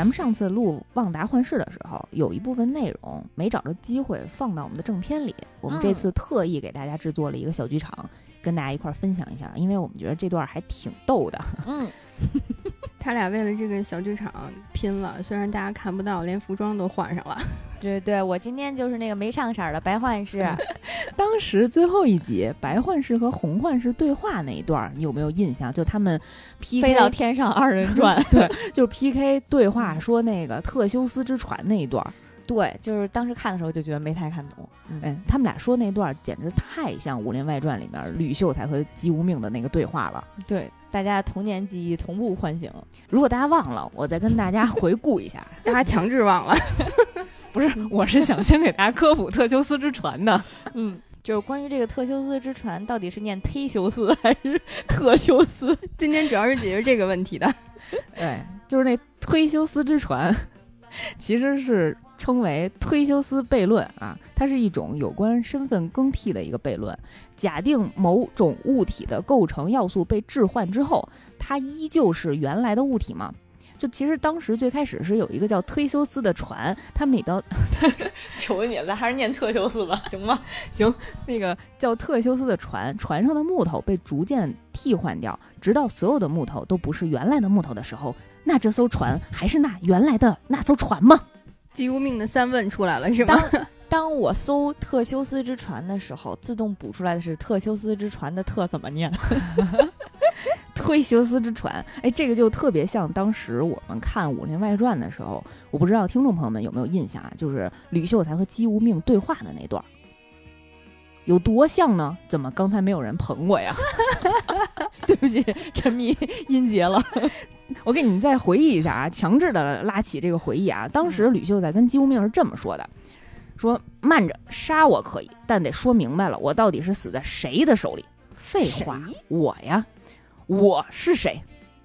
咱们上次录《旺达幻视》的时候，有一部分内容没找着机会放到我们的正片里，我们这次特意给大家制作了一个小剧场，跟大家一块儿分享一下，因为我们觉得这段还挺逗的。嗯，他俩为了这个小剧场拼了，虽然大家看不到，连服装都换上了。对对，我今天就是那个没上色儿的白幻视。当时最后一集白幻视和红幻视对话那一段，你有没有印象？就他们 PK 飞到天上二人转，对，就是 PK 对话说那个特修斯之船那一段。对，就是当时看的时候就觉得没太看懂。嗯，他们俩说那段简直太像《武林外传》里面吕秀才和姬无命的那个对话了。对，大家童年记忆同步唤醒。如果大家忘了，我再跟大家回顾一下。大家强制忘了。不是，我是想先给大家科普特修斯之船的。嗯，就是关于这个特修斯之船到底是念忒修斯还是特修斯？今天主要是解决这个问题的。对，就是那忒修斯之船，其实是称为忒修斯悖论啊，它是一种有关身份更替的一个悖论。假定某种物体的构成要素被置换之后，它依旧是原来的物体吗？就其实当时最开始是有一个叫忒修斯的船，他每到，求你了，还是念特修斯吧，行吗？行，那个叫特修斯的船，船上的木头被逐渐替换掉，直到所有的木头都不是原来的木头的时候，那这艘船还是那原来的那艘船吗？姬无命的三问出来了，是吗？当当我搜特修斯之船的时候，自动补出来的是特修斯之船的特怎么念？忒修斯之船，哎，这个就特别像当时我们看《武林外传》的时候，我不知道听众朋友们有没有印象啊？就是吕秀才和姬无命对话的那段，有多像呢？怎么刚才没有人捧我呀？对不起，沉迷音节了。我给你们再回忆一下啊，强制的拉起这个回忆啊。当时吕秀才跟姬无命是这么说的：说慢着，杀我可以，但得说明白了，我到底是死在谁的手里？废话，我呀。我是谁？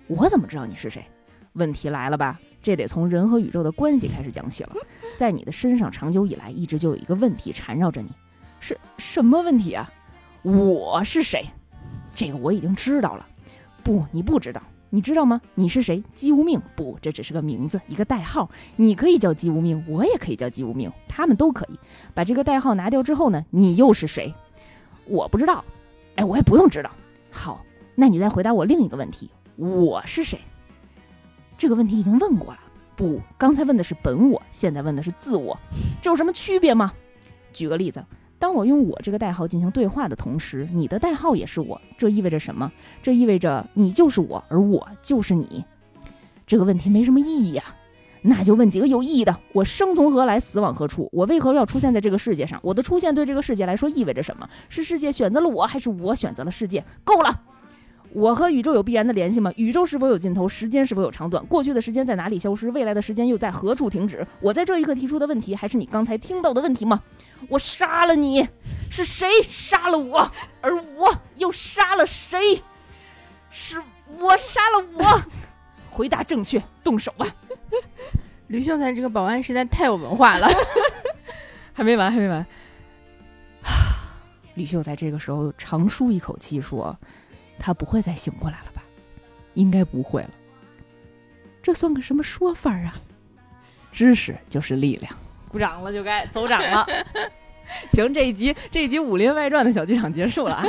我怎么知道你是谁？问题来了吧？这得从人和宇宙的关系开始讲起了。在你的身上，长久以来一直就有一个问题缠绕着你，是什么问题啊？我是谁？这个我已经知道了。不，你不知道。你知道吗？你是谁？姬无命。不，这只是个名字，一个代号。你可以叫姬无命，我也可以叫姬无命，他们都可以。把这个代号拿掉之后呢？你又是谁？我不知道。哎，我也不用知道。好。那你再回答我另一个问题：我是谁？这个问题已经问过了。不，刚才问的是本我，现在问的是自我，这有什么区别吗？举个例子，当我用我这个代号进行对话的同时，你的代号也是我，这意味着什么？这意味着你就是我，而我就是你。这个问题没什么意义啊。那就问几个有意义的：我生从何来，死往何处？我为何要出现在这个世界上？我的出现对这个世界来说意味着什么？是世界选择了我，还是我选择了世界？够了。我和宇宙有必然的联系吗？宇宙是否有尽头？时间是否有长短？过去的时间在哪里消失？未来的时间又在何处停止？我在这一刻提出的问题，还是你刚才听到的问题吗？我杀了你，是谁杀了我？而我又杀了谁？是我杀了我？回答正确，动手吧！吕秀才这个保安实在太有文化了。还没完，还没完。吕秀才这个时候长舒一口气说。他不会再醒过来了吧？应该不会了。这算个什么说法啊？知识就是力量。鼓掌了就该走掌了。行，这一集这一集《武林外传》的小剧场结束了啊。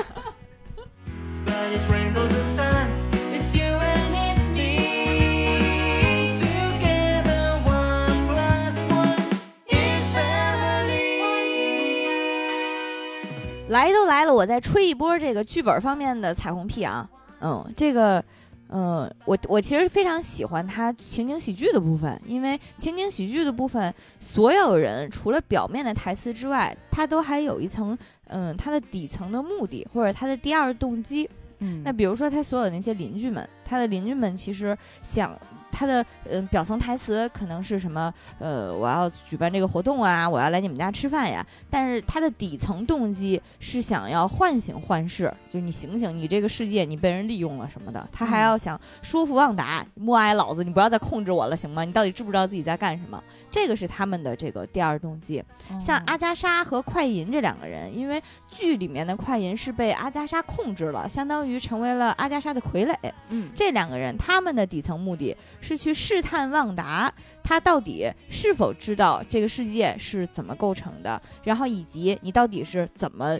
来都来了，我再吹一波这个剧本方面的彩虹屁啊！嗯，这个，嗯，我我其实非常喜欢它情景喜剧的部分，因为情景喜剧的部分，所有人除了表面的台词之外，它都还有一层，嗯，它的底层的目的或者它的第二动机。嗯，那比如说他所有那些邻居们，他的邻居们其实想。他的呃表层台词可能是什么？呃，我要举办这个活动啊，我要来你们家吃饭呀。但是他的底层动机是想要唤醒幻视，就是你醒醒，你这个世界你被人利用了什么的。他还要想说服旺达，默哀老子，你不要再控制我了，行吗？你到底知不知道自己在干什么？这个是他们的这个第二动机。像阿加莎和快银这两个人，因为剧里面的快银是被阿加莎控制了，相当于成为了阿加莎的傀儡。嗯，这两个人他们的底层目的。是去试探旺达他到底是否知道这个世界是怎么构成的，然后以及你到底是怎么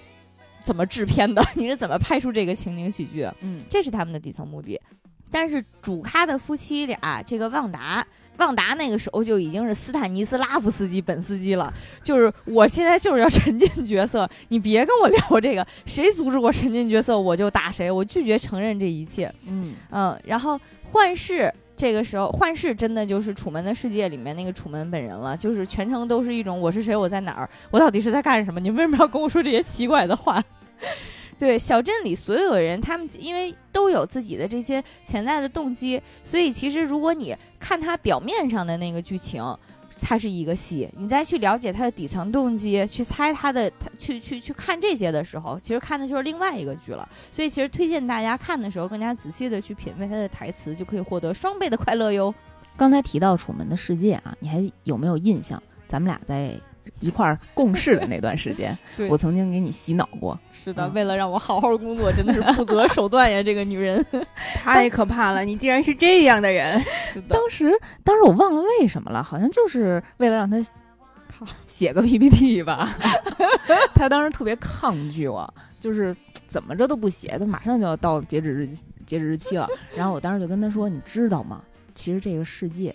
怎么制片的，你是怎么拍出这个情景喜剧的，嗯，这是他们的底层目的。但是主咖的夫妻俩，这个旺达。旺达那个时候就已经是斯坦尼斯拉夫斯基本斯基了，就是我现在就是要 沉浸角色，你别跟我聊这个，谁阻止我沉浸角色，我就打谁，我拒绝承认这一切。嗯嗯，然后幻视这个时候，幻视真的就是《楚门的世界》里面那个楚门本人了，就是全程都是一种我是谁，我在哪儿，我到底是在干什么？你为什么要跟我说这些奇怪的话？对，小镇里所有人，他们因为都有自己的这些潜在的动机，所以其实如果你看他表面上的那个剧情，它是一个戏，你再去了解它的底层动机，去猜它的，去去去看这些的时候，其实看的就是另外一个剧了。所以其实推荐大家看的时候，更加仔细的去品味它的台词，就可以获得双倍的快乐哟。刚才提到《楚门的世界》啊，你还有没有印象？咱们俩在。一块儿共事的那段时间，我曾经给你洗脑过。是的，为了让我好好工作，真的是不择手段呀！这个女人 太可怕了，你竟然是这样的人。当时，当时我忘了为什么了，好像就是为了让他写个 PPT 吧。他当时特别抗拒我，就是怎么着都不写，他马上就要到截止日截止日期了。然后我当时就跟他说：“你知道吗？其实这个世界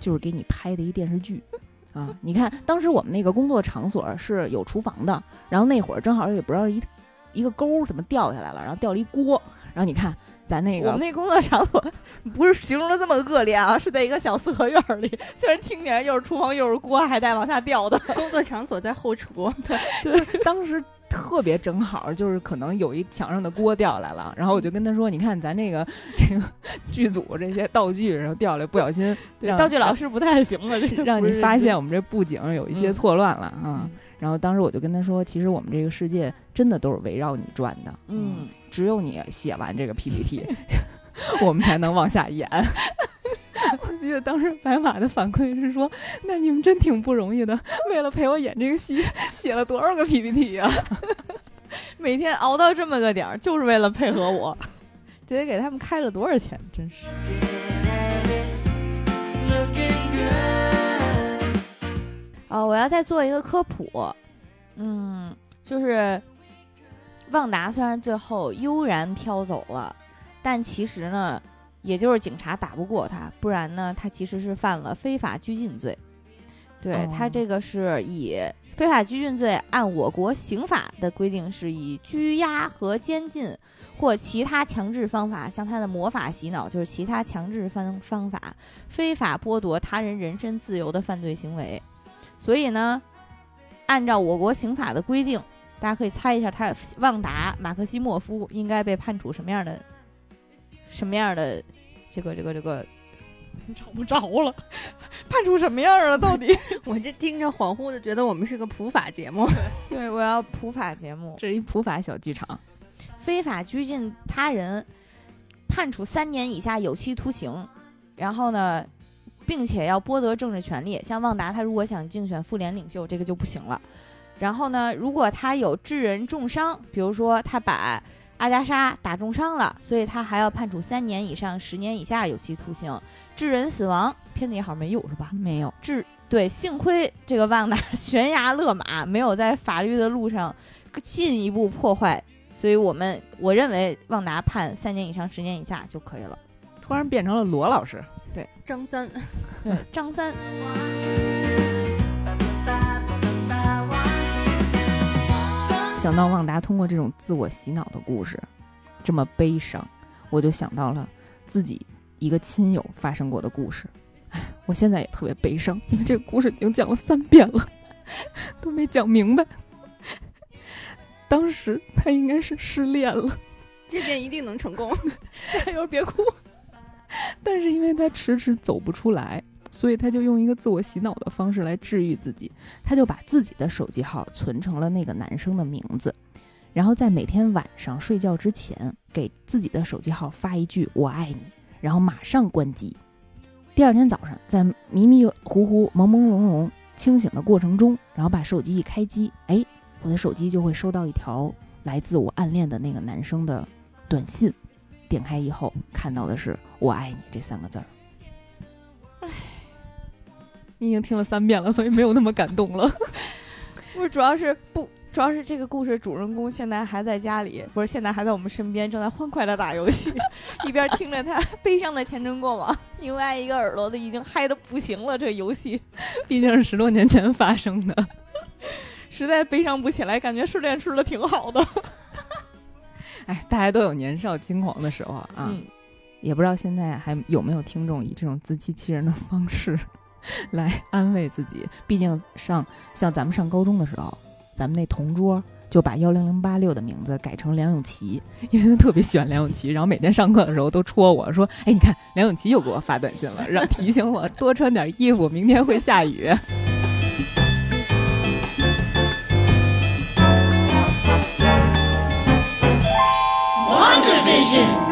就是给你拍的一电视剧。”啊，你看，当时我们那个工作场所是有厨房的，然后那会儿正好也不知道一一个钩怎么掉下来了，然后掉了一锅，然后你看，咱那个我们那工作场所不是形容的这么恶劣啊，是在一个小四合院里，虽然听起来又是厨房又是锅，还带往下掉的。工作场所在后厨，对，就是当时。特别正好，就是可能有一墙上的锅掉下来了，然后我就跟他说：“你看咱这个这个剧组这些道具，然后掉下来，不小心道具老师不太行了，这 个让你发现我们这布景有一些错乱了啊。”然后当时我就跟他说：“其实我们这个世界真的都是围绕你转的，嗯，只有你写完这个 PPT，我们才能往下演。” 我记得当时白马的反馈是说：“那你们真挺不容易的，为了陪我演这个戏，写了多少个 PPT 呀？每天熬到这么个点儿，就是为了配合我，这得给他们开了多少钱？真是。”哦，我要再做一个科普，嗯，就是旺达虽然最后悠然飘走了，但其实呢。也就是警察打不过他，不然呢，他其实是犯了非法拘禁罪。对他这个是以非法拘禁罪，按我国刑法的规定，是以拘押和监禁或其他强制方法向他的魔法洗脑，就是其他强制方方法非法剥夺他人人身自由的犯罪行为。所以呢，按照我国刑法的规定，大家可以猜一下，他旺达马克西莫夫应该被判处什么样的？什么样的这个这个这个 找不着了，判处什么样了？到底 我这听着恍惚的觉得我们是个普法节目。对，我要普法节目，这是一普法小剧场。非法拘禁他人，判处三年以下有期徒刑，然后呢，并且要剥夺政治权利。像旺达，他如果想竞选妇联领袖，这个就不行了。然后呢，如果他有致人重伤，比如说他把。阿加莎打重伤了，所以他还要判处三年以上十年以下有期徒刑。致人死亡，片子里好像没有是吧？没有。致对，幸亏这个旺达 悬崖勒马，没有在法律的路上进一步破坏，所以我们我认为旺达判三年以上十年以下就可以了。突然变成了罗老师，对，张三，对，张三。想到旺达通过这种自我洗脑的故事，这么悲伤，我就想到了自己一个亲友发生过的故事。唉，我现在也特别悲伤，因为这个故事已经讲了三遍了，都没讲明白。当时他应该是失恋了，这遍一定能成功。加油，别哭。但是因为他迟迟走不出来。所以他就用一个自我洗脑的方式来治愈自己，他就把自己的手机号存成了那个男生的名字，然后在每天晚上睡觉之前给自己的手机号发一句“我爱你”，然后马上关机。第二天早上在迷迷糊糊、朦朦胧胧清醒的过程中，然后把手机一开机，哎，我的手机就会收到一条来自我暗恋的那个男生的短信，点开以后看到的是“我爱你”这三个字儿。你已经听了三遍了，所以没有那么感动了。不是，主要是不，主要是这个故事主人公现在还在家里，不是现在还在我们身边，正在欢快的打游戏，一边听着他 悲伤的前尘过往，另外一个耳朵的已经嗨的不行了。这游戏毕竟是十多年前发生的，实在悲伤不起来，感觉失恋吃的挺好的。哎，大家都有年少轻狂的时候啊，嗯，也不知道现在还有没有听众以这种自欺欺人的方式。来安慰自己，毕竟上像咱们上高中的时候，咱们那同桌就把幺零零八六的名字改成梁咏琪，因为他特别喜欢梁咏琪，然后每天上课的时候都戳我说：“哎，你看梁咏琪又给我发短信了，让提醒我多穿点衣服，明天会下雨。” WandaVision